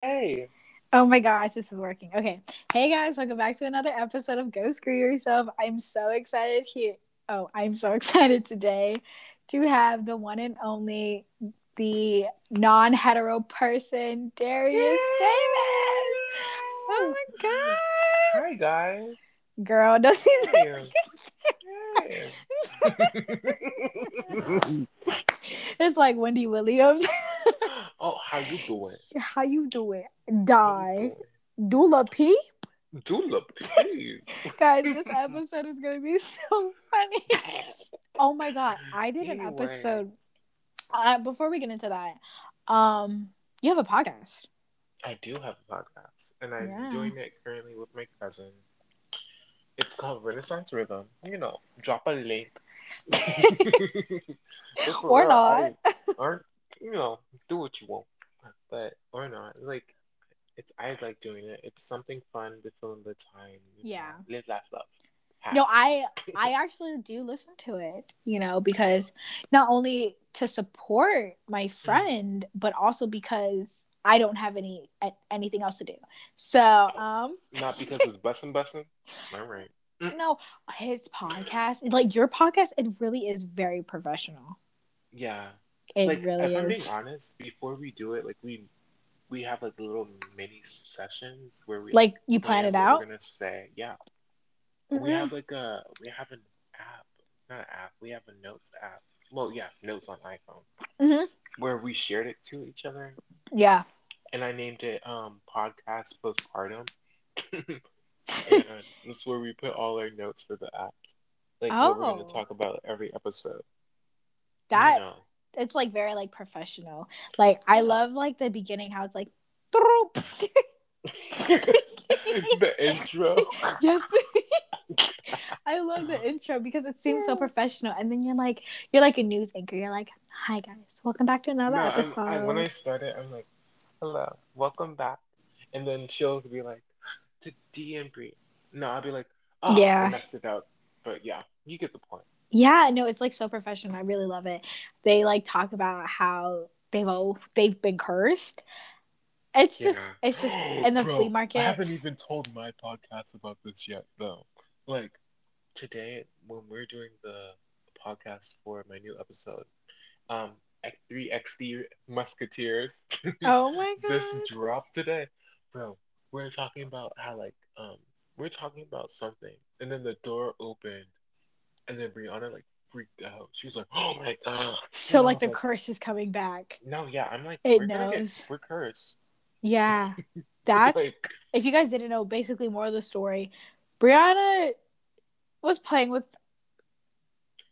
Hey. Oh my gosh, this is working. Okay. Hey guys, welcome back to another episode of Go Screw Yourself. I'm so excited here. Oh, I'm so excited today to have the one and only, the non hetero person, Darius Davis. Oh my god. Hi, guys. Girl, does he. Hey. It's like Wendy Williams. oh, how you doing? How you doing? Die. Dula P? Dula, please. Guys, this episode is gonna be so funny. Oh my god, I did an episode. Uh, before we get into that, um, you have a podcast. I do have a podcast, and I'm Yeah. doing it currently with my cousin. It's called Renaissance Rhythm. You know, drop a link. Or not. out- Or, you know, do what you want. But, or not. Like, it's I like doing it. It's something fun to fill in the time. you know, Yeah. Live, laugh, love. No, I I actually do listen to it, you know, because not only to support my mm-hmm. friend, but also because I don't have any anything else to do. So, um, Not because it's bussin' bussin'. All right. no, his podcast, like your podcast, it really is very professional. Yeah. It like, really if I'm being honest, before we do it, like we we have like little mini sessions where we Like you plan it out. We're gonna say, yeah. We Mhm. have like a we have an app, not an app. We have a notes app. Well, yeah, notes on iPhone Mhm. Where we shared it to each other, Yeah. and I named it um podcast postpartum. and that's where we put all our notes for the apps, like what we're gonna Oh. talk about every episode. That you know. it's like very like professional. Like I love like the beginning how it's like the intro. yes. I love the intro because it seems so professional, and then you're like, you're like a news anchor. You're like, "Hi guys, welcome back to another No, episode." I, when I started, I'm like, "Hello, welcome back," and then she'll be like, "To D and Bree." No, I'll be like, "Oh, Yeah. I messed it up," but yeah, you get the point. Yeah, no, it's like so professional. I really love it. They like talk about how they've all they've been cursed. It's just, it's just in the Bro, flea market. I haven't even told my podcast about this yet, though. Like today, when we're doing the podcast for my new episode, um, three XD Musketeers. Oh my god! just dropped today, bro. We're talking about how like um we're talking about something, and then the door opened, and then Brianna like freaked out. She was like, "Oh my god!" so And like the curse is coming back. No, yeah, I'm like, It we're gonna get, knows. we're cursed. Yeah, that's like, if you guys didn't know, basically more of the story. Brianna was playing with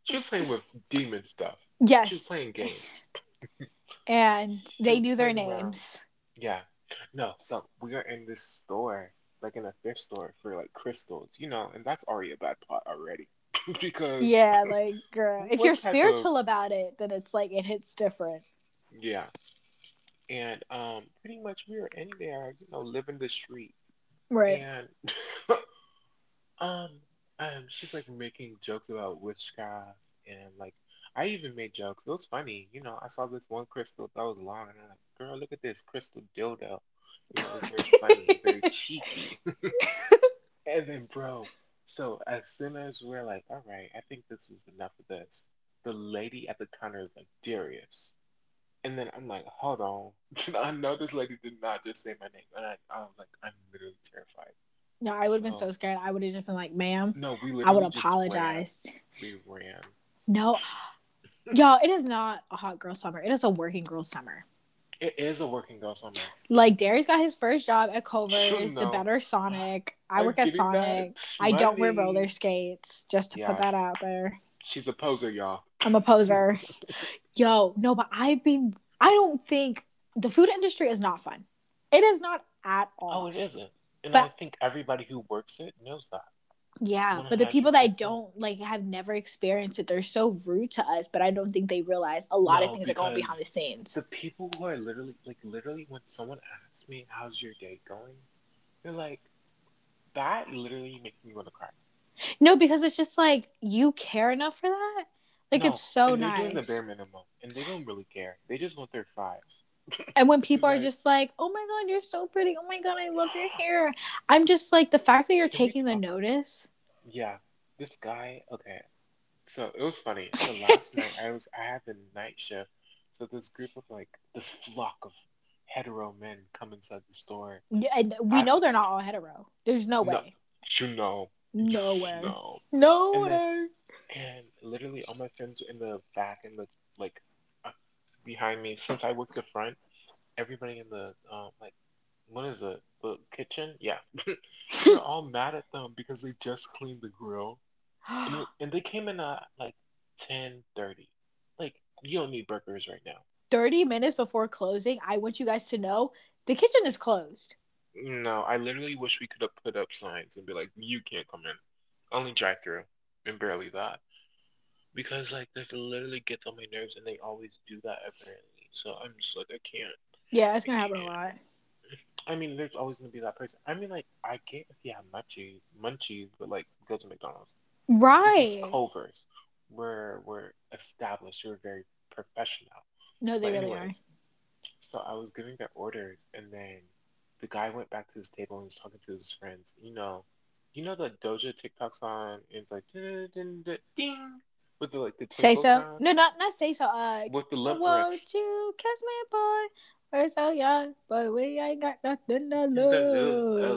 she was playing with demon stuff. Yes, playing games. and they knew their playing around. names. Yeah, no. So we are in this store, like in a thrift store for like crystals, you know, and that's already a bad plot already, because Yeah, like girl, if you're type of- spiritual about it, then it's like it hits different. Yeah. And um pretty much we were in there, you know, living the streets. Right. And um um she's like making jokes about witchcraft and like I even made jokes. It was funny, you know, I saw this one crystal that was long and I'm like, girl, look at this crystal dildo. You know, it was very funny, very cheeky. and then bro, so as soon as we're like, all right, I think this is enough of this, the lady at the counter is like, Darius. And then I'm like, hold on. I know this lady did not just say my name. And I, I was like, I'm literally terrified. No, I would have been So- so scared. I would have just been like, ma'am, No, we literally I would have just ran. apologized. We ran. No, y'all, it is not a hot girl summer. It is a working girl summer. It is a working girl summer. Like Darius got his first job at Culver's, the. Better Sonic. I I'm work at Sonic. I don't wear roller skates, just to Yeah. put that out there. She's a poser, y'all. I'm a poser. Yo, no, but I've been. I don't think the food industry is not fun. It is not at oh, all. Oh, it isn't. And But- I think everybody who works it knows that. Yeah, but the people that 100%. don't like have never experienced it, they're so rude to us. But I don't think they realize a lot of things are going behind the scenes. The people who are literally like literally when someone asks me how's your day going, they're like, that literally makes me want to cry. No, because it's just like you care enough for that. Like No, it's so they're nice. doing the bare minimum, and they don't really care. They just want their fries. And when people are just like, "Oh my god, you're so pretty. Oh my god, I love your hair." I'm just like the fact that you're Can taking the notice. Yeah, this guy. Okay, so it was funny. So last night I was I had the night shift. So this group of like this flock of hetero men come inside the store. Yeah, And we I- know they're not all hetero. There's no No. way. You know, No way. know. No And way. then- And literally, all my friends were in the back and the like behind me. Since I work the front, everybody in the um like what is it? The kitchen? Yeah, they're all mad at them because they just cleaned the grill, and, and they came in at like ten thirty. Like you don't need burgers right now. 30 minutes before closing, I want you guys to know the kitchen is closed. No, I literally wish we could have put up signs and be like, you can't come in. Only drive through. And barely that. Because like this literally gets on my nerves and they always do that apparently. So I'm just like I can't. Yeah, it's gonna happen a lot. I mean there's always gonna be that person. I mean like I get if you have munchies munchies, but like go to McDonald's. Right. Culver's. We're we're established, we're very professional. No, they But really are. so I was giving their orders, and then the guy went back to his table and was talking to his friends. You know, you know the Doja TikTok song. And it's like ding, ding, ding, ding with the like the Say so. No, not not say so. Uh, with the lip won't wrist. you kiss me, boy? We're so young, but we ain't got nothing to lose.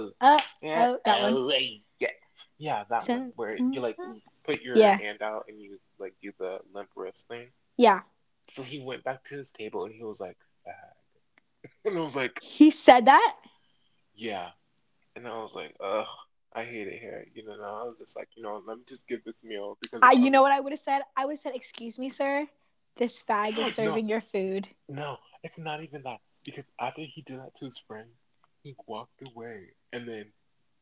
lose. Uh, Yeah, Oh, that one. Yeah, yeah, that So- one where you like put your Yeah. hand out and you like do the limp wrist thing. yeah. So he went back to his table and he was like, "Fag," and I was like. He said that. Yeah. And I was like, ugh, I hate it here. You know, I was just like, you know, let me just give this meal because I, you know what I would have said? I would have said, "Excuse me, sir. This fag is serving your food." No, it's not even that. Because after he did that to his friends, he walked away and then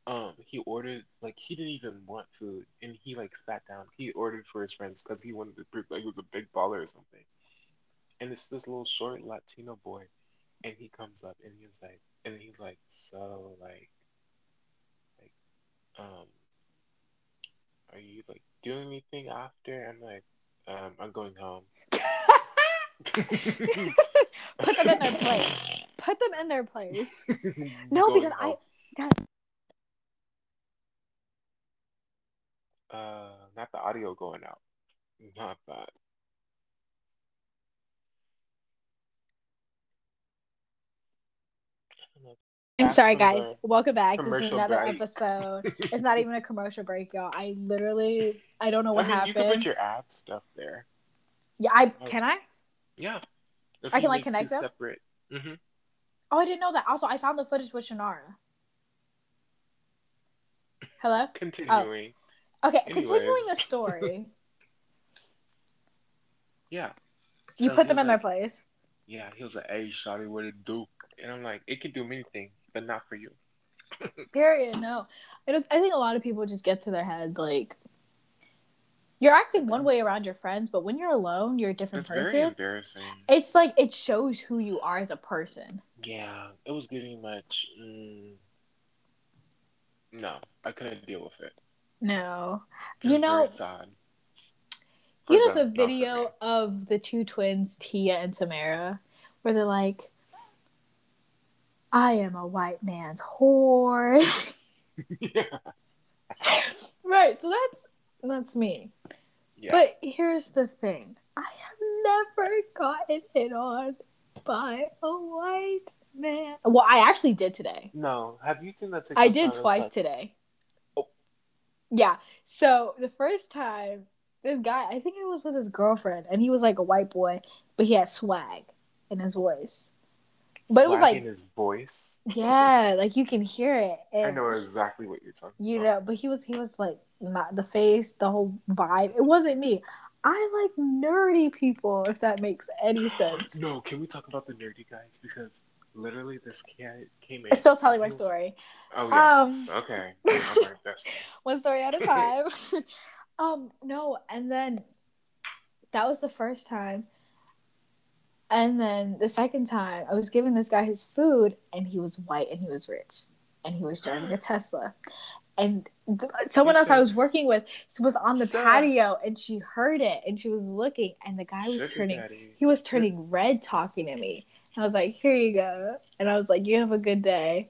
um he ordered like he didn't even want food and he like sat down. He ordered for his friends because he wanted to prove like he was a big baller or something. And it's this little short Latino boy and he comes up and he was like and he's like, so like um are you like doing anything after? I'm like, um, I'm going home. Put them in their place. Put them in their place. No, because I- home. that- Uh, not the audio going out. Not that. I'm sorry, guys. Welcome back. This is another break. episode. It's not even a commercial break, y'all. I literally, I don't know what I mean, you can happened. put your ad stuff there. Yeah, I can I? Yeah. If I can, like, connect two them? Separate. hmm Oh, I didn't know that. Also, I found the footage with Shannara. Hello. Continuing. Okay, Anyways. continuing the story. Yeah. You So put them was in their place. Yeah, he was like, "Hey, Shotty, what it do?" And I'm like, "It can do many things, but not for you." Period. No, I, don't, I think a lot of people just get to their head like you're acting one way around your friends, but when you're alone, you're a different That's very person. embarrassing. It's like it shows who you are as a person. Yeah, it was giving much. Mm, no, I couldn't deal with it. No, You know- sad. You know the video of the two twins, Tia and Tamera, where they're like, "I am a white man's whore." yeah. right. So that's that's me. yeah. But here's the thing: I have never gotten it on by a white man. Well, I actually did today. no, have you seen that? I did twice like- today. Oh. Yeah. So the first time, this guy, I think it was with his girlfriend, and he was like a white boy, but he had swag in his voice. But it was like, in his voice. yeah, like you can hear it. I know exactly what you're talking You about. know, but he was he was like not the face, the whole vibe. It wasn't me. I like nerdy people, if that makes any sense. No, can we talk about the nerdy guys? Because literally, this kid came in. I'm still telling my was- story. Oh yeah. Um, okay. I'm like, that's one story at a time. um, no, and then that was the first time. And then the second time, I was giving this guy his food, and he was white and he was rich, and he was driving a Tesla. And th- someone else I was working with was on the patio, and she heard it, and she was looking, and the guy was Sugar turning, daddy. he was turning red talking to me, I was like, here you go. And I was like, you have a good day.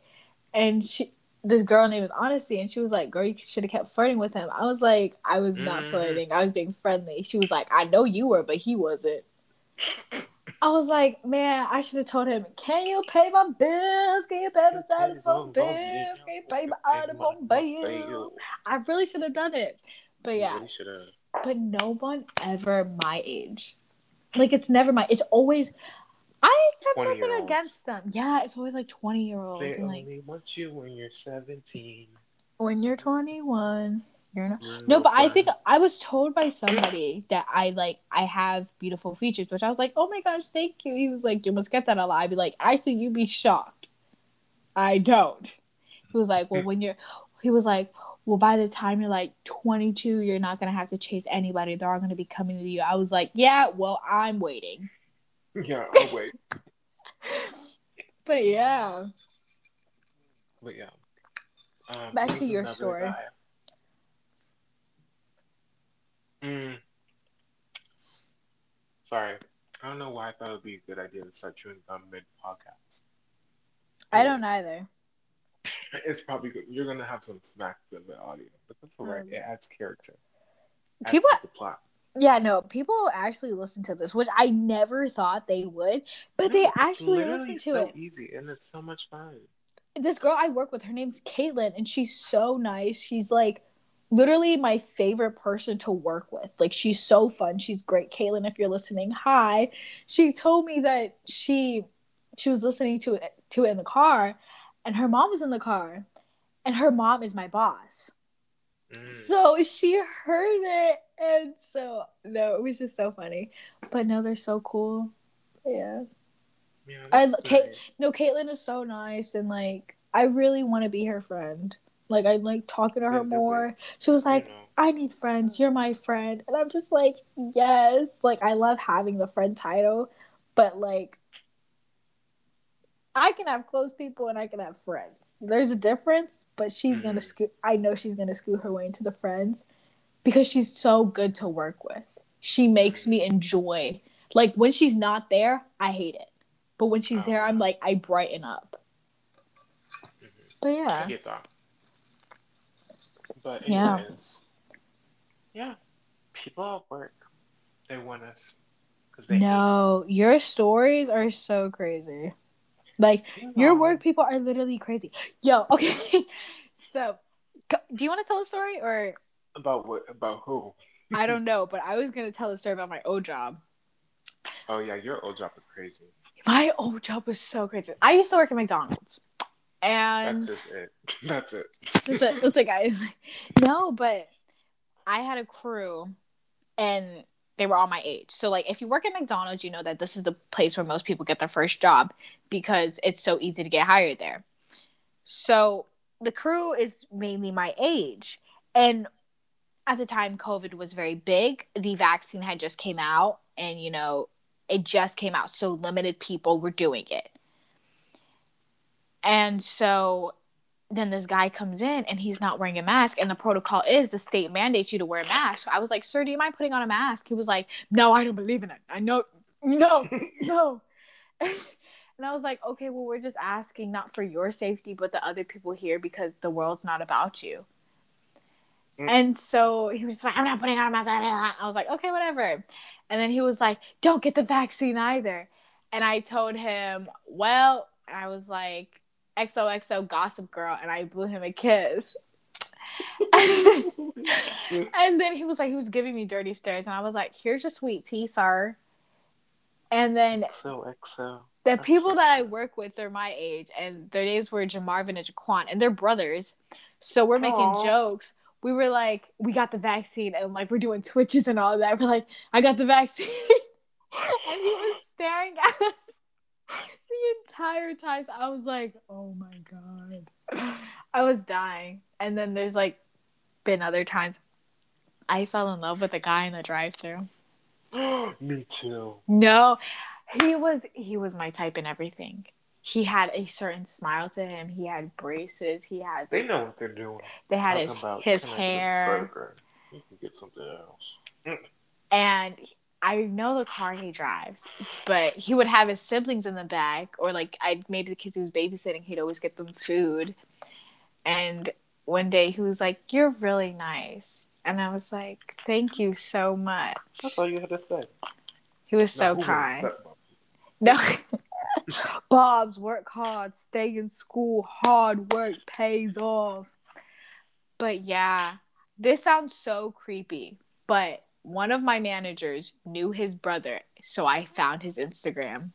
And she, this girl named is Honesty, and she was like, girl, you should have kept flirting with him. I was like, I was not Mhm. flirting. I was being friendly. She was like, I know you were, but he wasn't. I was like, man, I should have told him, can you pay my bills? Can you pay my telephone bills? Can you pay my automobile bills? I really should have done it. But yeah, Really should have. but no one ever my age. Like it's never my. It's always. I have nothing against them. Yeah, it's always like twenty year olds. They And like only want you when you're 17. when you're twenty one, you're not. You're No, but I think I was told by somebody that I like I have beautiful features, which I was like, oh my gosh, thank you. He was like, you must get that a lot. I'd be like, I see you be shocked. I don't. He was like, well, when you're, he was like, well, by the time you're like 22, you're not gonna have to chase anybody. They're all gonna be coming to you. I was like, yeah, well, I'm waiting. Yeah, I'll wait. But yeah, But yeah. Um, Back to your story. guy. Mm. Sorry. I don't know why I thought it would be a good idea to start chewing gum mid podcast. I don't either. It's probably good. You're gonna have some smacks in the audio, but that's alright. Um, it adds character. Adds people- the plot. Yeah, no, people actually listen to this, which I never thought they would, but they No, it's actually listen to so it. easy and it's so much fun. this girl I work with, her name's Caitlin, and she's so nice. She's like literally my favorite person to work with. Like she's so fun. She's great. Caitlin, if you're listening, hi. She told me that she she was listening to it to it in the car, and her mom was in the car, and her mom is my boss. Mm. So she heard it, and so no, it was just so funny. But no, they're so cool. Yeah. Yeah, I- Kate- nice. No, Caitlin is so nice, and like I really want to be her friend. Like I like talking to her more. She was like, know. "I need friends. You're my friend," and I'm just like, "Yes." Like I love having the friend title, but like I can have close people and I can have friends. There's a difference, but she's gonna Mhm. scoot. I know she's gonna scoot her way into the friends because she's so good to work with. She makes me enjoy. Like when she's not there, I hate it. But when she's Oh, there, I'm like I brighten up. Mhm. But I yeah. get that. But Yeah. anyways, yeah. People at work, they want us because they No, your stories are so crazy. Like your work people are literally crazy. Yo, okay. so, do you want to tell a story or about what about who? I don't know, but I was gonna tell a story about my old job. Oh yeah, your old job is crazy. My old job was so crazy. I used to work at McDonald's, and That's just it. That's it. that's it, that's it, guys. No, but I had a crew, and they were all my age. So, like, if you work at McDonald's, you know that this is the place where most people get their first job because it's so easy to get hired there. So, the crew is mainly my age, and at the time, COVID was very big. The vaccine had just came out, and you know, it just came out, so limited people were doing it. And so then this guy comes in and he's not wearing a mask. And the protocol is the state mandates you to wear a mask. I was like sir do you mind putting on a mask? He was like no i don't believe in it. I know no no. And i was like okay well we're just asking not for your safety but the other people here because the world's not about you. Mm. and so he was just like i'm not putting on a mask. I was like okay whatever. And then he was like don't get the vaccine either. And i told him well and i was like XOXO Gossip Girl, and I blew him a kiss. and then he was like, he was giving me dirty stares, and I was like, here's your sweet tea, sir. And then XO XO. the people that I work with, they're my age, and their names were Jamarvin and Jaquan, and they're brothers. So we're making jokes. We were like, we got the vaccine, and like we're doing twitches and all that. We're like, I got the vaccine, and he was staring at us the entire time. I was like, oh my god, I was dying. And then there's like been other times I fell in love with a guy in the drive-through. Me too. No, he was he was my type in everything. He had a certain smile to him. He had braces. He had They know what they're doing. they had Talking his about, his "Can I get a hair? You can get something else. Mm. and I know the car he drives, but he would have his siblings in the back, or like I maybe the kids he was babysitting, he'd always get them food. And one day he was like, "You're really nice," and I was like, "Thank you so much." That's all you had to say. He was so Now, who kind. No. Bob's work hard, stay in school, hard work pays off. But yeah, this sounds so creepy. But one of my managers knew his brother, so I found his Instagram.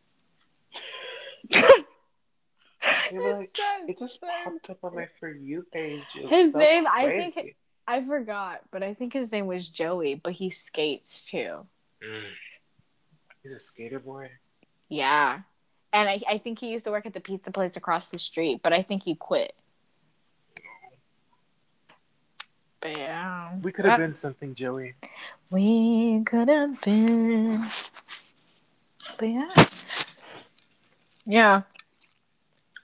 Like, so It just sad. popped up on my For You page. His so name, I think- I forgot, but I think his name was Joey, but he skates too. Mm. He's a skater boy. Yeah. And I, I think he used to work at the pizza place across the street, but I think he quit. But yeah. We could have been something, Joey. We could have been. But yeah. Yeah.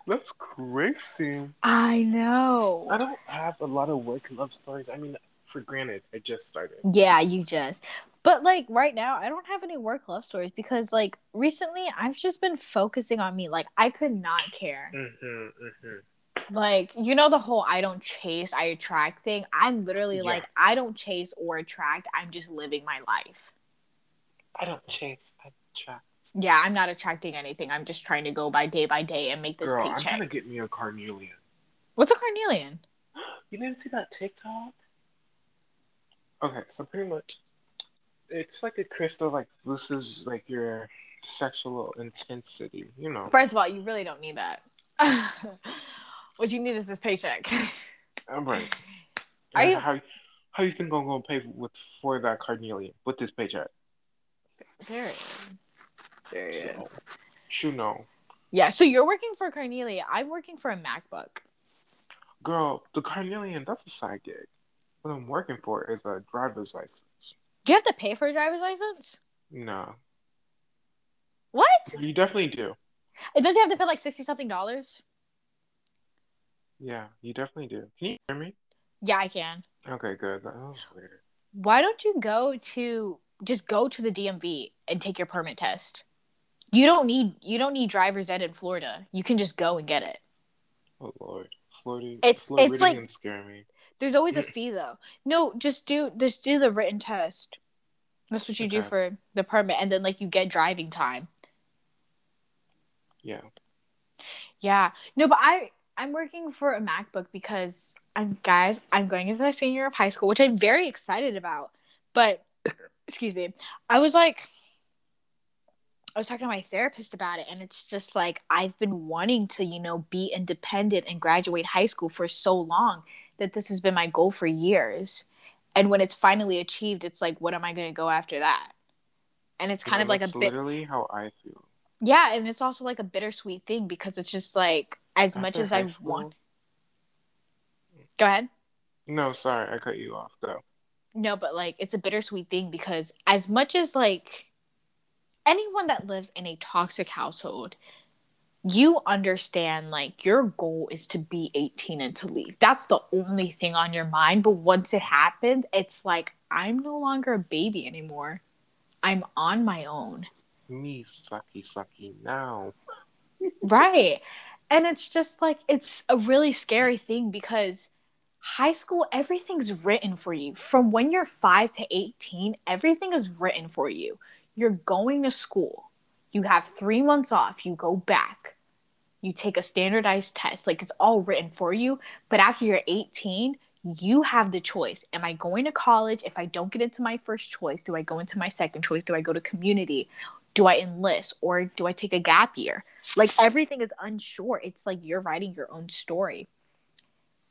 That's crazy. I know. I don't have a lot of work love stories. I mean, for granted, I just started. Yeah, you just. But like right now, I don't have any work love stories because like recently I've just been focusing on me. Like I could not care. Mm-hmm, mm-hmm. Like you know the whole I don't chase, I attract thing. I'm literally Yeah. like I don't chase or attract. I'm just living my life. I don't chase. I attract. Yeah, I'm not attracting anything. I'm just trying to go by day by day and make this Girl, I'm paycheck. trying to get me a carnelian. What's a carnelian? You didn't see that TikTok? Okay, so pretty much, it's like a crystal like boosts like your sexual intensity. You know. First of all, you really don't need that. what you need is this paycheck. I'm right. Are you- How how you think I'm gonna pay with for that carnelian with this paycheck? Period. Period. So, you know, Yeah, so you're working for carnelian. I'm working for a MacBook. girl, the carnelian that's a side gig. What I'm working for is a driver's license. Do you have to pay for a driver's license? No, What? you definitely do. It doesn't have to pay like sixty something dollars. Yeah, you definitely do. Can you hear me? Yeah, I can. Okay, good. That was weird. Why don't you go to just go to the DMV and take your permit test? You don't need you don't need driver's ed in Florida. You can just go and get it. Oh Lord, Florida. It's- it's like- scare me. There's always a fee though. No, just do just do the written test. That's what you do for the permit, and then like you get driving time. Yeah. Yeah. No, but I I'm working for a MacBook because I'm guys, I'm going into my senior year of high school, which I'm very excited about. But excuse me. I was like I was talking to my therapist about it and it's just like I've been wanting to, you know, be independent and graduate high school for so long that this has been my goal for years. And when it's finally achieved, it's like what am I going to go after that? And it's kind of like a bit literally how I feel. yeah, and it's also like a bittersweet thing because it's just like as much as I school- want. Go ahead. No, sorry, I cut you off though. No, but like it's a bittersweet thing because as much as like anyone that lives in a toxic household, you understand like your goal is to be 18 and to leave. That's the only thing on your mind. But once it happens, it's like I'm no longer a baby anymore. I'm on my own. Me sucky sucky now. Right. And it's just like it's a really scary thing because high school everything's written for you. From when you're 5 to 18, everything is written for you. You're going to school. You have 3 months off, you go back. You take a standardized test. Like it's all written for you, but after you're 18, you have the choice. Am I going to college? If I don't get into my first choice, do I go into my second choice? Do I go to community? Do I enlist or do I take a gap year? Like everything is unsure. It's like you're writing your own story.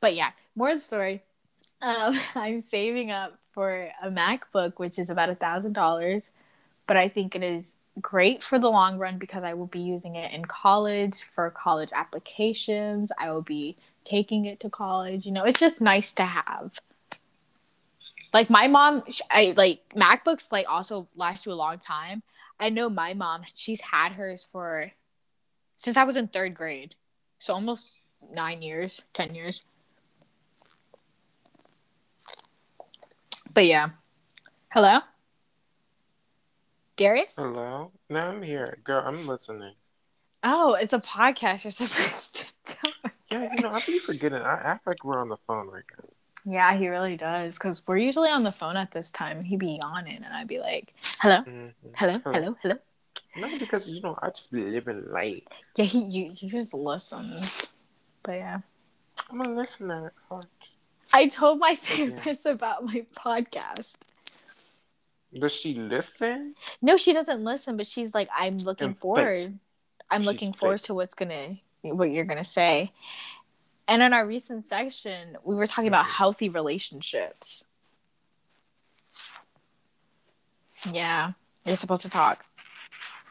But yeah, more of the story. Um, I'm saving up for a MacBook, which is about a thousand dollars, but I think it is great for the long run because I will be using it in college for college applications. I will be taking it to college. You know, it's just nice to have. Like my mom, I like MacBooks. Like also last you a long time. I know my mom. She's had hers for since I was in third grade, so almost nine years, ten years. But yeah, hello. Darius? Hello? No, I'm here. Girl, I'm listening. Oh, it's a podcast you're supposed to talk. Yeah, you know, I be forgetting. I act like we're on the phone right now. Yeah, he really does. Because we're usually on the phone at this time. He'd be yawning, and I'd be like, hello, Mhm. hello, hello, hello. No, because, you know, I just be living life. Yeah, he you, he just listens. But yeah. I'm a listener. I told my therapist about my podcast. Does she listen? No, she doesn't listen, but she's like, I'm looking And fake. forward. I'm She's looking forward fake. to what's gonna what you're gonna say. And in our recent section, we were talking about healthy relationships. Yeah, you're supposed to talk.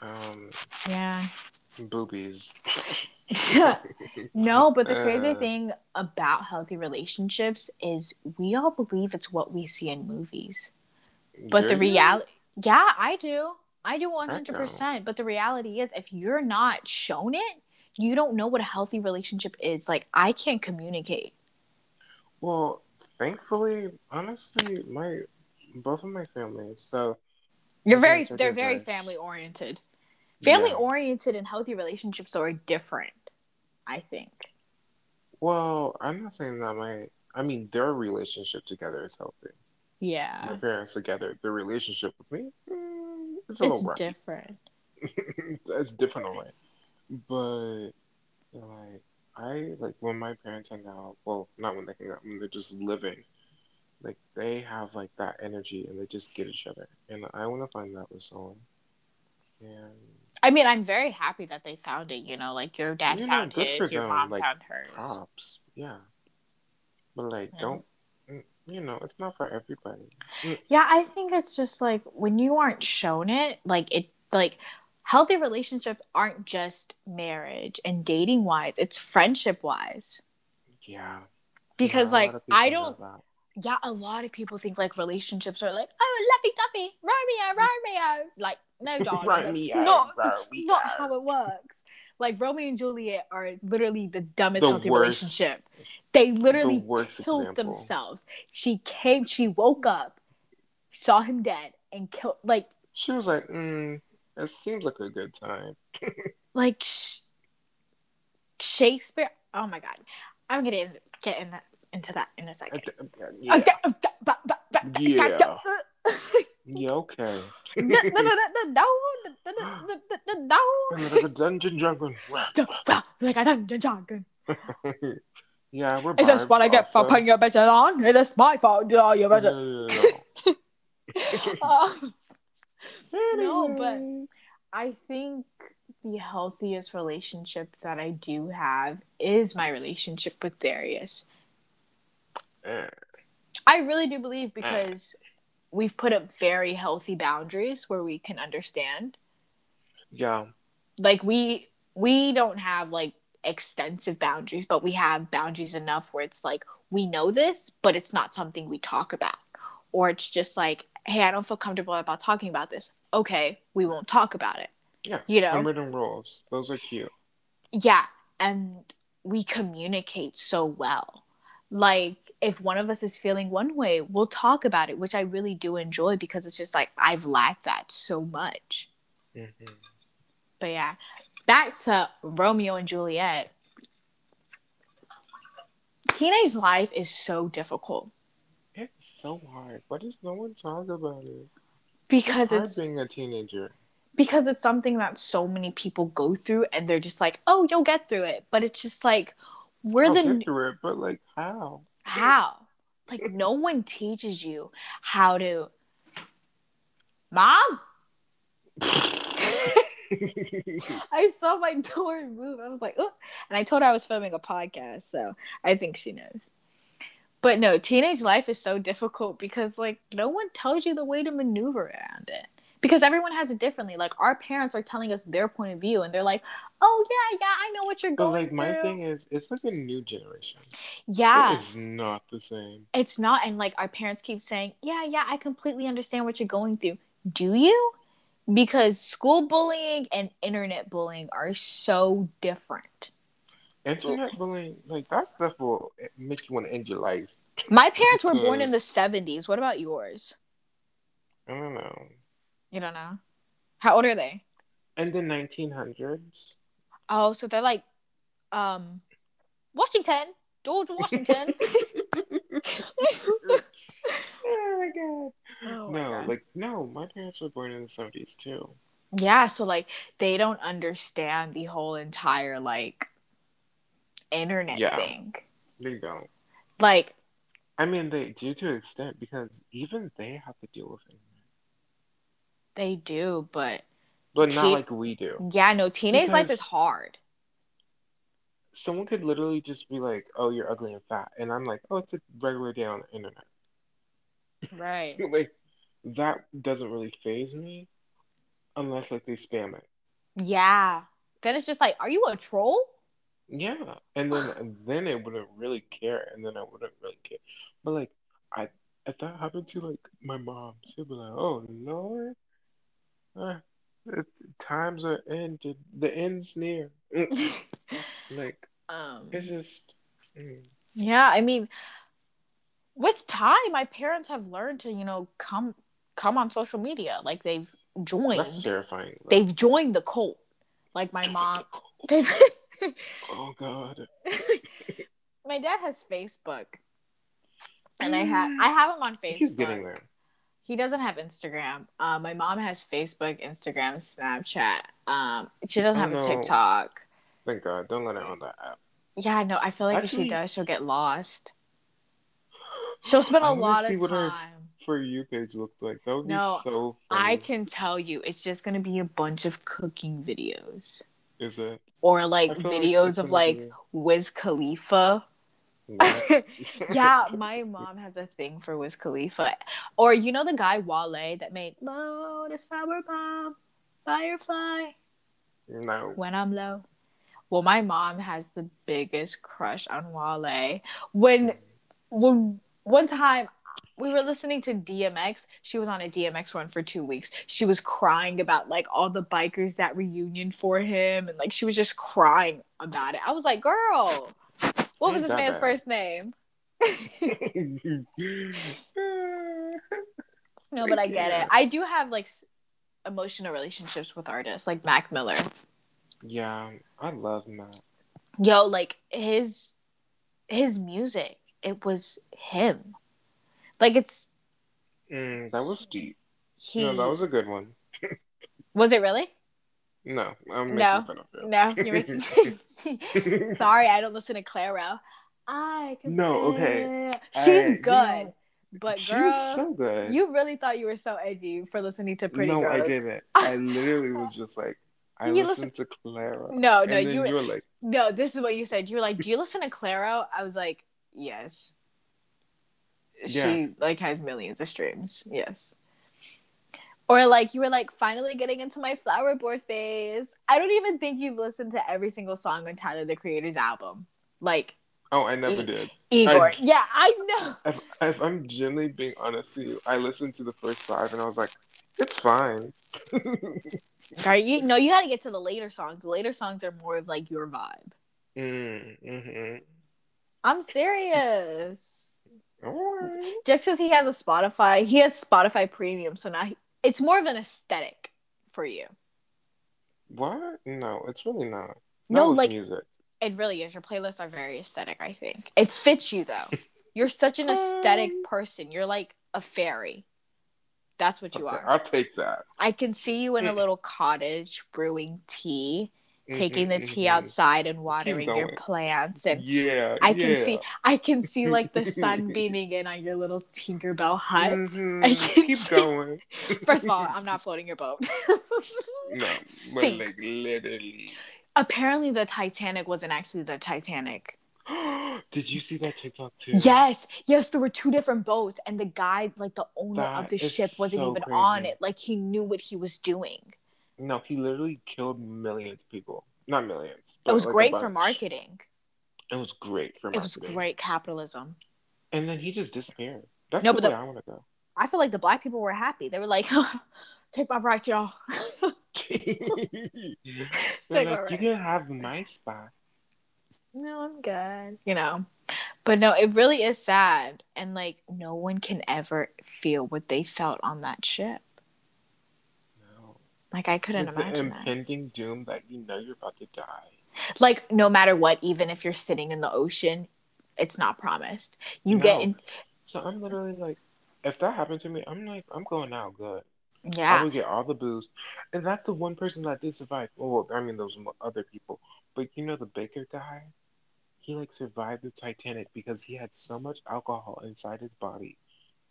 Um, Yeah. boobies. no, but the crazy Uh. thing about healthy relationships is we all believe it's what we see in movies. But the reality, yeah, I do. I do 100%. But the reality is, if you're not shown it, you don't know what a healthy relationship is. Like, I can't communicate. Well, thankfully, honestly, my both of my families. So You're very, they're very family oriented. Family yeah. oriented and healthy relationships are different, I think. Well, I'm not saying that my. I mean, their relationship together is healthy. Yeah. My parents together, their relationship with me, mm, it's a It's little rough. different. it's different. But like I like when my parents hang out, well, not when they hang out, when they're just living, like they have like that energy and they just get each other. And I want to find that with someone. And I mean, I'm very happy that they found it. You know, like your dad You know, found good for his, your them, mom like, found hers. props, yeah. But like, Yeah. don't, mm, you know, it's not for everybody. Yeah, I think it's just like when you aren't shown it, like it, like healthy relationships aren't just marriage and dating wise; it's friendship wise. Yeah. Because Not a like lot of people I don't, yeah, a lot of people think like relationships are like oh lovey dovey, Romeo, Romeo. Like no, darling, that's Romeo, not that's Romeo. not how it works. Like Romeo and Juliet are literally the dumbest The healthy worst- relationship. They literally worst killed example. themselves. She came, she woke up, saw him dead, and killed. Like, She was like, mm, that seems like a good time. like sh- Shakespeare. Oh my god, I'm gonna get in that, into that in a second. Yeah. yeah. yeah. Okay. no, no, no, no, no, no, no, no. The dungeon dragon. like a dungeon dragon. Yeah, we're. Is this what I get also. for putting your bitches on? Is this my fault? Oh, your bitches. No, no, no, no. um, no. No, but- I think the healthiest relationship that I do have is my relationship with Darius. Eh, I really do believe because we've put up very healthy boundaries where we can understand. yeah, Like we we don't have like extensive boundaries, but we have boundaries enough where it's like we know this, but it's not something we talk about. Or it's just like, hey, I don't feel comfortable about talking about this. Okay, we won't talk about it. yeah. You know? Unwritten rules. Those are cute. Yeah, and we communicate so well. Like if one of us is feeling one way, we'll talk about it, which I really do enjoy because it's just like I've lacked that so much. hmm But yeah, back to Romeo and Juliet. Teenage life is so difficult It's so hard. Why does no one talk about it? Because it's hard it's being a teenager. because it's something that so many people go through and they're just like, "Oh, you'll get through it." But it's just like we're I'll the get through it, but like how? How? Like no one teaches you how to Mom? I saw my door move. I was like, oh, and I told her I was filming a podcast, so I think she knows. But no, teenage life is so difficult because like no one tells you the way to maneuver around it. Because everyone has it differently. Like our parents are telling us their point of view and they're like, "Oh yeah, yeah, I know what you're going through. but like my through." thing is, it's like a new generation. yeah. It is not the same. it's not and like our parents keep saying yeah yeah i completely understand what you're going through do you because school bullying and internet bullying are so different Internet bullying, like that stuff will make you want to end your life. my parents were born in the 70s what about yours I don't know. you don't know How old are they? In the 1900s. Oh, so they're like, um, Washington, George Washington. oh my god. Oh my no, God. like no, my parents were born in the 70s too. Yeah, so like they don't understand the whole entire like internet Yeah. thing. They don't. Like, I mean, they do to an extent because even they have to deal with it, they do, but but not Teen- like we do. yeah, no, teenage life is hard. Someone could literally just be like, "Oh, you're ugly and fat," and I'm like, "Oh, it's a regular day on the internet." Right. Like that doesn't really phase me unless like they spam it. Yeah. Then it's just like, are you a troll? Yeah, and then then it wouldn't really care, and then I wouldn't really care. But like, I if that happened to like my mom, she'd be like, "Oh Lord, uh, it's, times are ended, the end's near." Mm, Like um it's just, mm, Yeah, I mean, with time, my parents have learned to, you know, come come on social media. Like they've joined, that's terrifying. though. they've joined the cult. Like my mom, Oh God. my dad has Facebook, and I have I have him on Facebook. He's getting there. He doesn't have Instagram. Uh, my mom has Facebook, Instagram, Snapchat. Um, she doesn't Oh, have a no. TikTok. Thank God. Don't let her on that app. Yeah, no, I feel like if she does, she'll get lost. She'll spend a lot see of what her time. For you page looks like that would No, be so I can tell you, it's just gonna be a bunch of cooking videos Is it? Or like feel like videos of like Wiz Khalifa. Yeah, my mom has a thing for Wiz Khalifa, or you know the guy Wale that made Lotus Flower Bomb, Firefly No. when I'm low. Well, my mom has the biggest crush on Wale. When when one time we were listening to DMX, she was on a DMX run for two weeks. She was crying about like all the bikers that reunion for him, and like she was just crying about it. I was like, "Girl, what was this man's bad. first name?" No, but I get it. I do have like emotional relationships with artists like Mac Miller. Yeah, I love Matt. Yo, like his his music, it was him. Like it's Mm, that was deep. he No, that was a good one. Was it really? No, I'm No. fun of it. No, you're making Sorry, I don't listen to Clairo. I can No, okay. She's I- you good. know, but girl, so good. you really thought you were so edgy for listening to Pretty no, Girls. I didn't. I literally was just like, I You listened to Clairo. No, no, you were, you were like, No, this is what you said. You were like, "Do you listen to Clairo?" I was like, "Yes." Yeah. She like has millions of streams. Yes. Or like you were like finally getting into my flower boy phase. I don't even think you've listened to every single song on Tyler the Creator's album. Like oh, I never E- did. Igor. I- yeah, I know. If, if I'm genuinely being honest to you, I listened to the first five and I was like, it's fine. Right? You no, you got to get to the later songs. The later songs are more of like your vibe. mm, hmm I'm serious. Just because he has a Spotify, he has Spotify Premium, so now he, it's more of an aesthetic for you. What? No, it's really not. No, Not with like- music. It really is. Your playlists are very aesthetic. I think it fits you though. You're such an aesthetic Um, person. You're like a fairy. That's what you Okay, are. I'll take that. I can see you in a Mm. little cottage brewing tea, taking the tea outside and watering your plants and Yeah, I can yeah. see I can see like the sun beaming in on your little Tinkerbell hut. Mhm. I can Keep see- going. First of all, I'm not floating your boat. No, but like literally. Apparently, the Titanic wasn't actually the Titanic. Did you see that TikTok too? Yes, yes, there were two different boats, and the guy, like the owner of the ship, wasn't so even on it. Like he knew what he was doing. No, he literally killed millions of people. Not millions. It was like, great for marketing. It was great for It was great capitalism. And then he just disappeared. That's No, the but the- I want to go. I feel like the black people were happy. They were like, "Take my rights, y'all." Take like, our you can have my spot. no, I'm good. You know, but no, it really is sad, and like no one can ever feel what they felt on that ship. Like I couldn't With the imagine that. impending doom that you know you're about to die. Like no matter what, even if you're sitting in the ocean, it's not promised. You get No. in. So I'm literally like, if that happened to me, I'm like, I'm going out good. Yeah, I would get all the booze. And that's the one person that did survive. Well, I mean, those other people. But you know, the Baker guy, he like survived the Titanic because he had so much alcohol inside his body.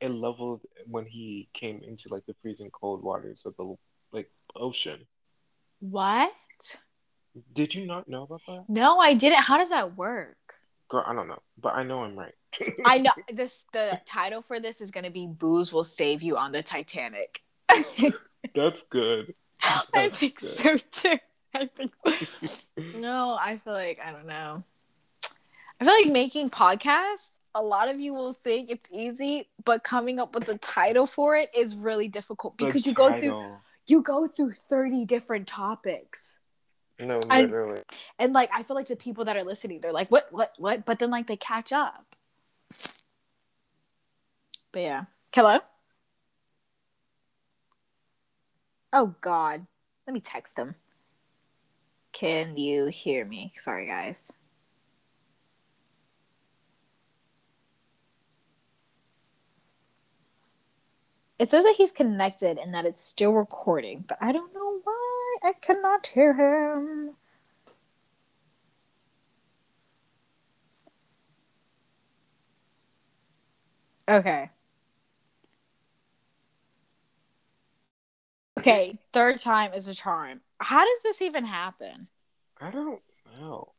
It leveled when he came into like the freezing cold waters of the like ocean. What? Did you not know about that? No, I didn't. How does that work? Girl, I don't know, but I know I'm right. I know this. The title for this is gonna be "Booze Will Save You on the Titanic." That's good. I think good. so too. I think. No, I feel like I don't know. I feel like making podcasts. A lot of you will think it's easy, but coming up with a title for it is really difficult The because you go through title. You go through thirty different topics. No, I- literally. And like I feel like the people that are listening, they're like, "What? What? What?" But then like they catch up. But yeah, hello. Oh God, let me text him. Can you hear me? Sorry, guys. It says that he's connected and that it's still recording, but I don't know why I cannot hear him. Okay. Okay, third time is a charm. How does this even happen? I don't know.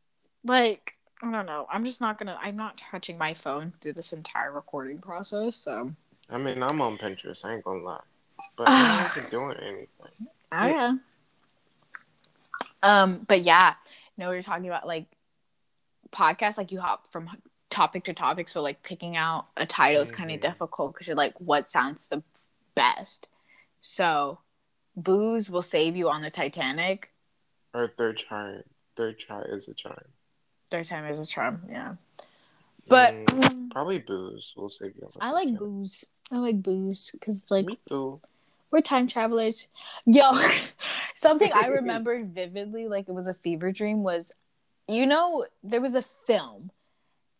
Like, I don't know. I'm just not gonna. I'm not touching my phone through this entire recording process. So. I mean, I'm on Pinterest. I ain't gonna lie, but I'm not doing anything. Oh yeah. Um, but yeah, no, we are talking about like podcasts. Like you hop from topic to topic, so like picking out a title is kind of difficult because you're like, what sounds the best? So, booze will save you on the Titanic. Or third try. Third try is a charm. Third time is a charm. Yeah, but Mm, um, probably booze will save you. I like Titanic. booze. I like booze because it's like we're time travelers. Yo, something I remembered vividly, like it was a fever dream, was you know, there was a film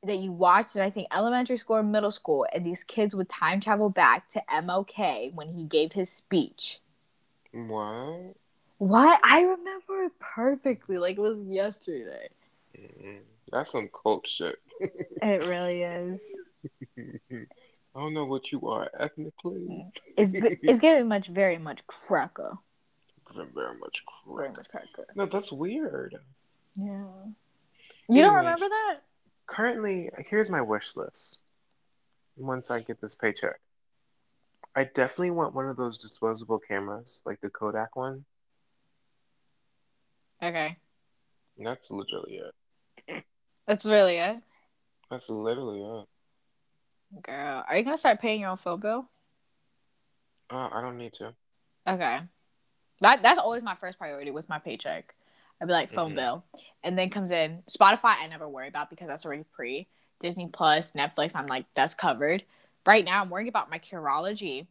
that you watched in I think elementary school or middle school, and these kids would time travel back to MLK when he gave his speech. What? What? I remember it perfectly, like it was yesterday. Mm, That's some cult shit. It really is. I don't know what you are ethnically. It's it's giving much, very much cracker. Very much Very much cracker. No, that's weird. Yeah. You don't remember that? Currently, here's my wish list. Once I get this paycheck, I definitely want one of those disposable cameras, like the Kodak one. Okay. And that's literally it. That's really it. That's literally it. Girl, are you gonna start paying your own phone bill? Uh, I don't need to. Okay. That that's always my first priority with my paycheck. I'd be like phone Mhm. bill, and then comes in Spotify. I never worry about because that's already pre. Disney Plus, Netflix. I'm like that's covered. Right now, I'm worrying about my Curology.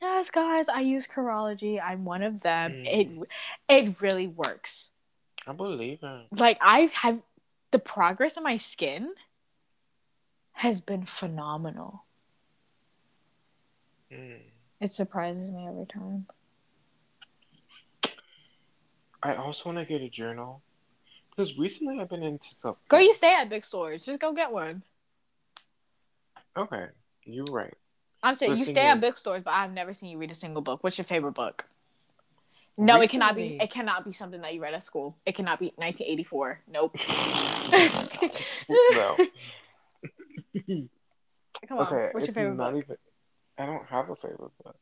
Yes, guys, I use Curology. I'm one of them. Mm. It it really works. I believe it. Like I have the progress in my skin has been phenomenal. Mm. It surprises me every time. I also want to get a journal because recently I've been into self. Girl, you stay at big stores. Just go get one. Okay, you're right. I'm saying you stay at is- big stores, but I've never seen you read a single book. What's your favorite book? No, it cannot be. It cannot be something that you read at school. It cannot be 1984. Nope. no. Come on. Okay, What's your favorite book? even. I don't have a favorite book.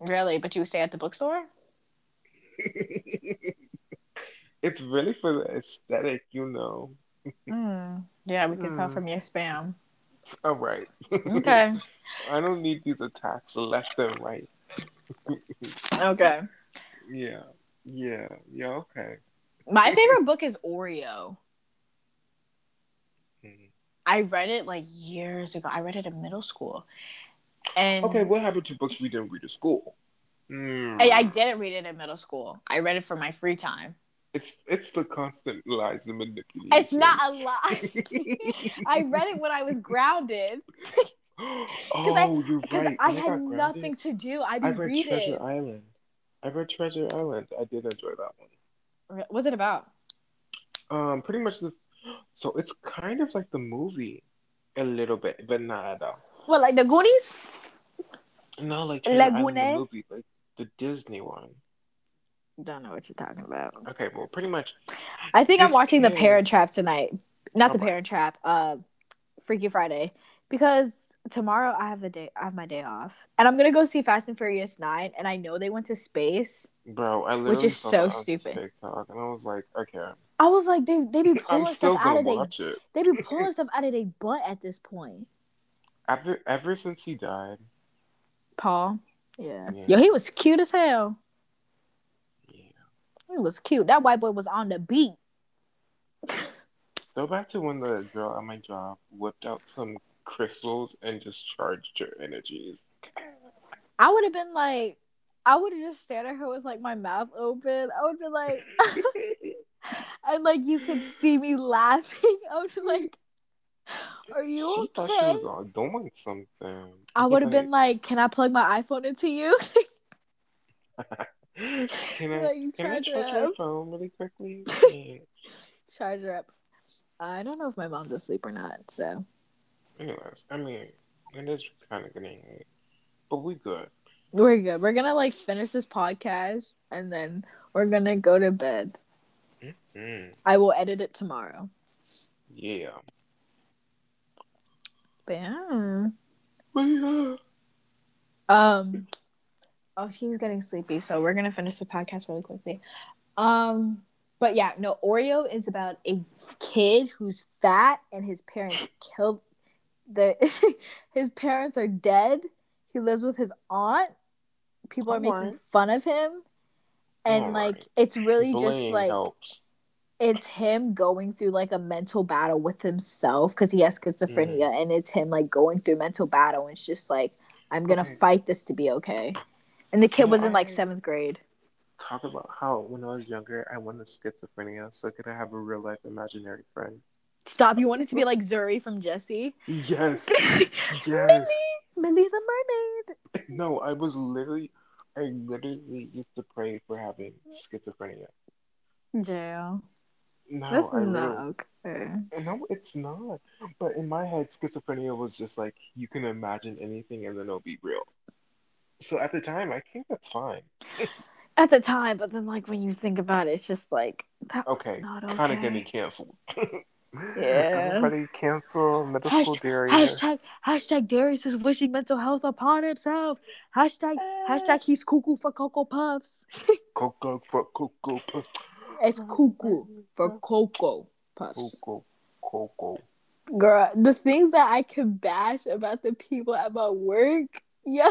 Really? But you stay at the bookstore? it's really for the aesthetic, you know. Mm. Yeah, we can tell Hmm. from your spam. All right. Okay. I don't need these attacks left and right. okay. Yeah. Yeah. Yeah. Okay. My favorite book is Oreo. I read it like years ago. I read it in middle school. And Okay. What happened to books we didn't read at school? Mm. I, I didn't read it in middle school. I read it for my free time. It's it's the constant lies and manipulation. It's not a lie. I read it when I was grounded oh, you're because right. I When had grounded, nothing to do. I'd I read reading. Treasure Island. I read Treasure Island. I did enjoy that one. Was it about? Um, pretty much this. So it's kind of like the movie, a little bit, but not at all. What, like the Goonies? No, like the movie, like the Disney one. Don't know what you're talking about. Okay, well, pretty much. I think I'm watching The Parent Trap tonight. Not The Okay. Parent Trap. Uh, Freaky Friday, because tomorrow I have the day. I have my day off, and I'm gonna go see Fast and Furious Nine. And I know they went to space. Bro, I literally is saw so stupid. TikTok, and I was like, okay, I was like, they they be pulling I'm still stuff out gonna of they it. they be pulling stuff out of their butt at this point. Ever ever since he died, Paul, yeah. Yeah. yo, he was cute as hell. yeah. He was cute. That white boy was on the beat. So back to when the girl at my job whipped out some crystals and just charged her energies. I would have been like, I would have just stared at her with like my mouth open. I would be like, and like you could see me laughing. I be like, "Are you she thought she okay?" was doing something. I would have been like, "Can I plug my iPhone into you?" Can I like, can I charge my phone really quickly? Charge her up. I don't know if my mom's asleep or not. So Anyways, I mean, it is kind of getting late, but we good. we're good. We're gonna like finish this podcast and then we're gonna go to bed. Mm, I will edit it tomorrow. yeah. But yeah. Um. Oh, she's getting sleepy, so we're gonna finish the podcast really quickly. Um. But yeah, no. Oreo is about a kid who's fat and his parents killed the. his parents are dead. He lives with his aunt. People are making fun of him, and like Alright. it's really just like helps. It's him going through like a mental battle with himself because he has mm. schizophrenia and it's him like going through mental battle and it's just like i'm gonna Okay. fight this to be okay and the kid Yeah, was in like seventh grade Talk about how when I was younger, I wanted schizophrenia, so could I have a real life imaginary friend? stop you wanted to be like zuri from Jessie Yes, yes. millie the mermaid No, I was literally, I literally used to pray for having schizophrenia. jail No, that's I not literally, okay no, it's not. But in my head, schizophrenia was just like you can imagine anything and then it'll be real. So at the time, I think that's fine. at the time but then like when you think about it it's just like that Okay, not okay kind of getting canceled. Yeah. Everybody cancel middle school Hashtag, Darius. hashtag, hashtag Darius is wishing mental health upon himself. Hashtag, hashtag he's cuckoo for Cocoa Puffs. Coco for Coco Puff. It's cuckoo for Cocoa Puffs. Coco Coco. Girl, the things that I can bash about the people at my work, yeah,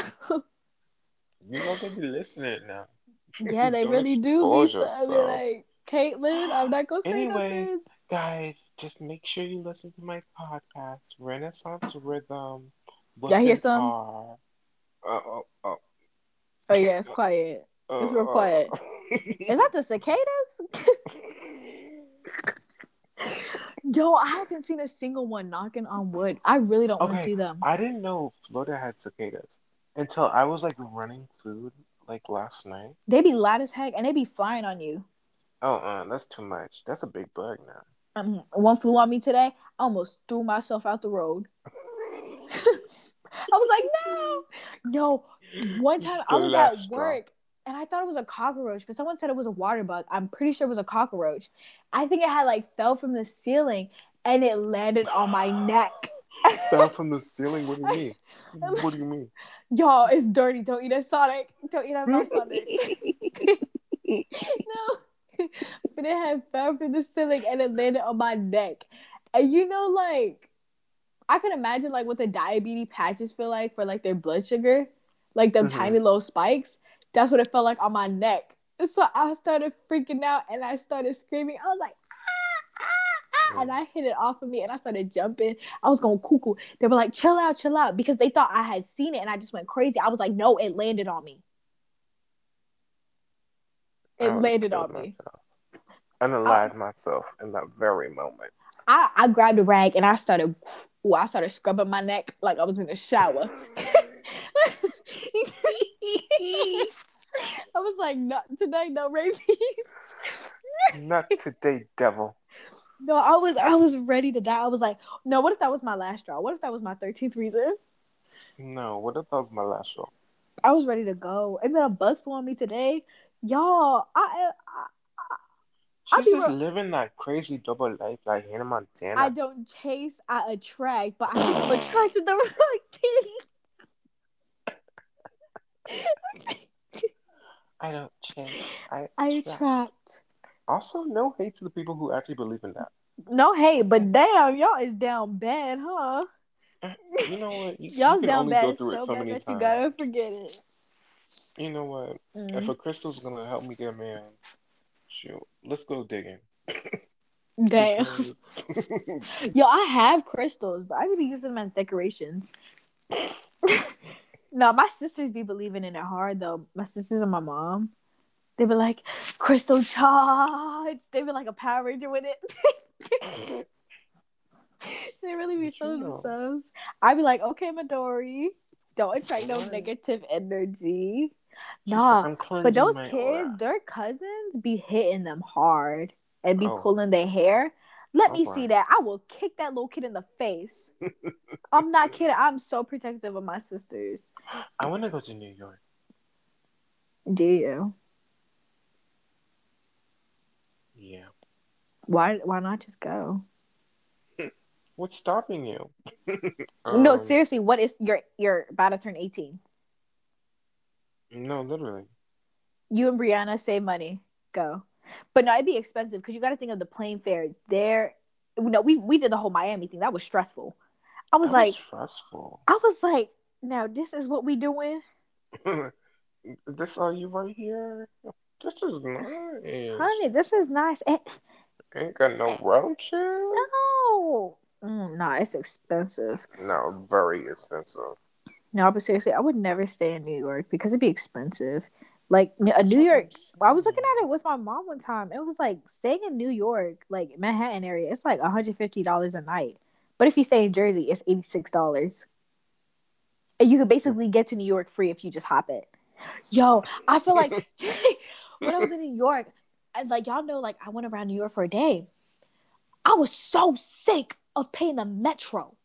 You know they be listening now. yeah, they really do. so, I mean, like, Caitlin, I'm not gonna say Anyway. nothing. Guys, just make sure you listen to my podcast, Renaissance Rhythm. Y'all hear some? Uh, oh, oh, Oh yeah, it's quiet. It's real uh. quiet. Is that the cicadas? Yo, I haven't seen a single one knocking on wood. I really don't want to see them. I didn't know Florida had cicadas until I was like running food like last night. They be loud as heck and they be flying on you. Oh, uh, that's too much. That's a big bug now. Um, one flew on me today. I almost threw myself out the road. I was like, no, no. One time I was at work and I thought it was a cockroach, but someone said it was a water bug. I'm pretty sure it was a cockroach. I think it had like fell from the ceiling and it landed on my neck. Fell from the ceiling. What do you mean? What do you mean? Y'all, it's dirty. Don't eat at Sonic. Don't eat at my Sonic. no. but it had fell from the ceiling and it landed on my neck. And you know, like, I can imagine like what the diabetes patches feel like for like their blood sugar, like them Mhm. tiny little spikes. That's what it felt like on my neck. So I started freaking out and I started screaming. I was like, ah, ah, ah, and I hit it off of me and I started jumping. I was going cuckoo. They were like, chill out, chill out, because they thought I had seen it and I just went crazy. I was like, no, it landed on me. It landed on me. myself. Unalive myself in that very moment. I, I grabbed a rag and I started ooh, I started scrubbing my neck like I was in the shower. I was like, not today, no rabies. Not today, devil. No, I was I was ready to die. I was like, no, what if that was my last straw? What if that was my thirteenth reason? No, what if that was my last straw? I was ready to go. And then a bug flew on me today. Y'all, I, I She's just real- living that crazy double life like Hannah Montana. I don't chase, I attract, but I attracted to the right thing. I don't change. I, I attract. attract. Also, no hate to the people who actually believe in that. No hate, but damn, y'all is down bad, huh? You know what? You, Y'all's you down bad so so bad that you gotta forget it. You know what? Mm. If a crystal's gonna help me get a man, shoot, let's go digging. Damn. Yo, I have crystals, but I really use them as decorations. no, my sisters be believing in it hard though. My sisters and my mom. They be like, crystal charge. They be like a Power Ranger with it. they really be feeling themselves. I be like, okay, Midori, don't attract no negative energy. Nah, But those kids, aura." their cousins be hitting them hard and be Oh. pulling their hair. Let me Oh, see that. I will kick that little kid in the face. I'm not kidding. I'm so protective of my sisters. I want to go to New York. Do you? Yeah. Why? Why not just go? What's stopping you? no, Um, seriously. What is you're you're about to turn 18? No, literally. You and Brianna save money. Go. But no, it'd be expensive because you got to think of the plane fare. There, no, we we did the whole Miami thing. That was stressful. I was That like, stressful. I was like, now this is what we doing. this all you right here? This is nice. Honey, this is nice. Eh, Ain't got no roaches. no, mm, nah, it's expensive. No, very expensive. No, but seriously, I would never stay in New York because it'd be expensive. Like uh, a New York, I was looking at it with my mom one time. It was like staying in New York, like Manhattan area, it's like $150 a night. But if you stay in Jersey, it's $86. And you could basically get to New York free if you just hop it. Yo, I feel like when I was in New York, and like y'all know, like I went around New York for a day. I was so sick of paying the metro.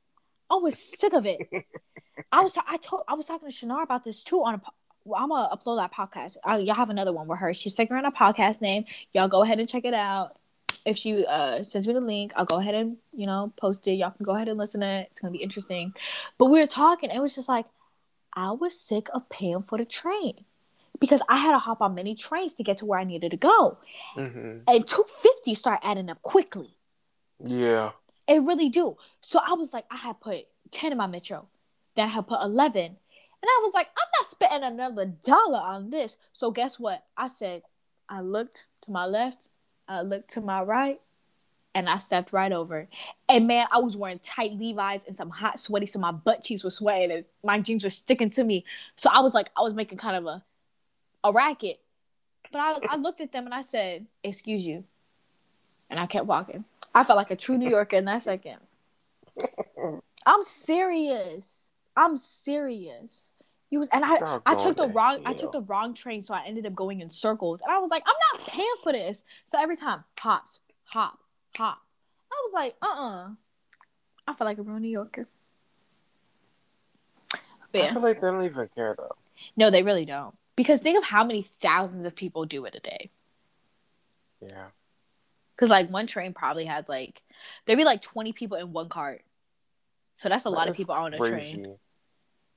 I was sick of it. I was I told I was talking to Shanar about this too on a well, I'm gonna upload that podcast. I, y'all have another one with her. She's figuring out a podcast name. Y'all go ahead and check it out. If she uh sends me the link, I'll go ahead and you know post it. Y'all can go ahead and listen to it. It's gonna be interesting. But we were talking. It was just like I was sick of paying for the train because I had to hop on many trains to get to where I needed to go, hmm and two fifty start adding up quickly. Yeah. It really do. So I was like, I had put 10 in my metro. Then I had put 11. And I was like, I'm not spending another dollar on this. So guess what? I said, I looked to my left, I looked to my right, and I stepped right over. And man, I was wearing tight Levi's and some hot sweaty, so my butt cheeks were sweating and my jeans were sticking to me. So I was like, I was making kind of a a racket. But I, I looked at them and I said, Excuse you. And I kept walking. I felt like a true New Yorker in that second. I'm serious. I'm serious. He was, and I, I took the wrong, I took the wrong train, so I ended up going in circles. And I was like, I'm not paying for this. So every time, hops, hop, hop. I was like, uh, uh I feel like a real New Yorker. But I feel like they don't even care though. no, they really don't. Because think of how many thousands of people do it a day. Yeah. Because like one train probably has like there'd be like twenty people in one cart. So that's a lot of people on a train.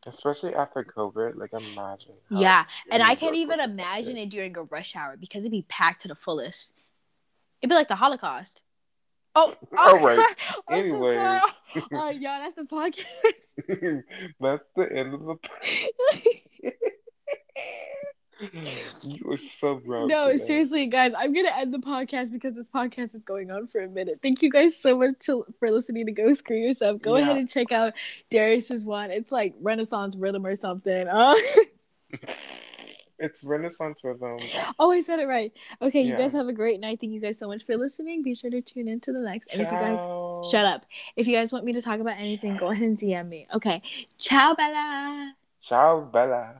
Especially after COVID, like imagine. Yeah, and I can't even imagine it during a rush hour because it'd be packed to the fullest. It'd be like the Holocaust. Oh, oh All I'm right. sorry. So Anyways. sorry. Oh, yeah, that's the podcast. That's the end of the. you are so wrong. no, today. seriously, guys, I'm gonna end the podcast because this podcast is going on for a minute. Thank you guys so much to, for listening to Go Screw Yourself. Go Yeah. ahead and check out Darius's one. It's like Renaissance rhythm or something. Uh, It's Renaissance rhythm. Oh, I said it right. Okay, you guys have a great night. Thank you guys so much for listening. Be sure to tune in to the next. And if you guys shut up. If you guys want me to talk about anything, go ahead and DM me. Okay. Ciao, Bella. Ciao, Bella.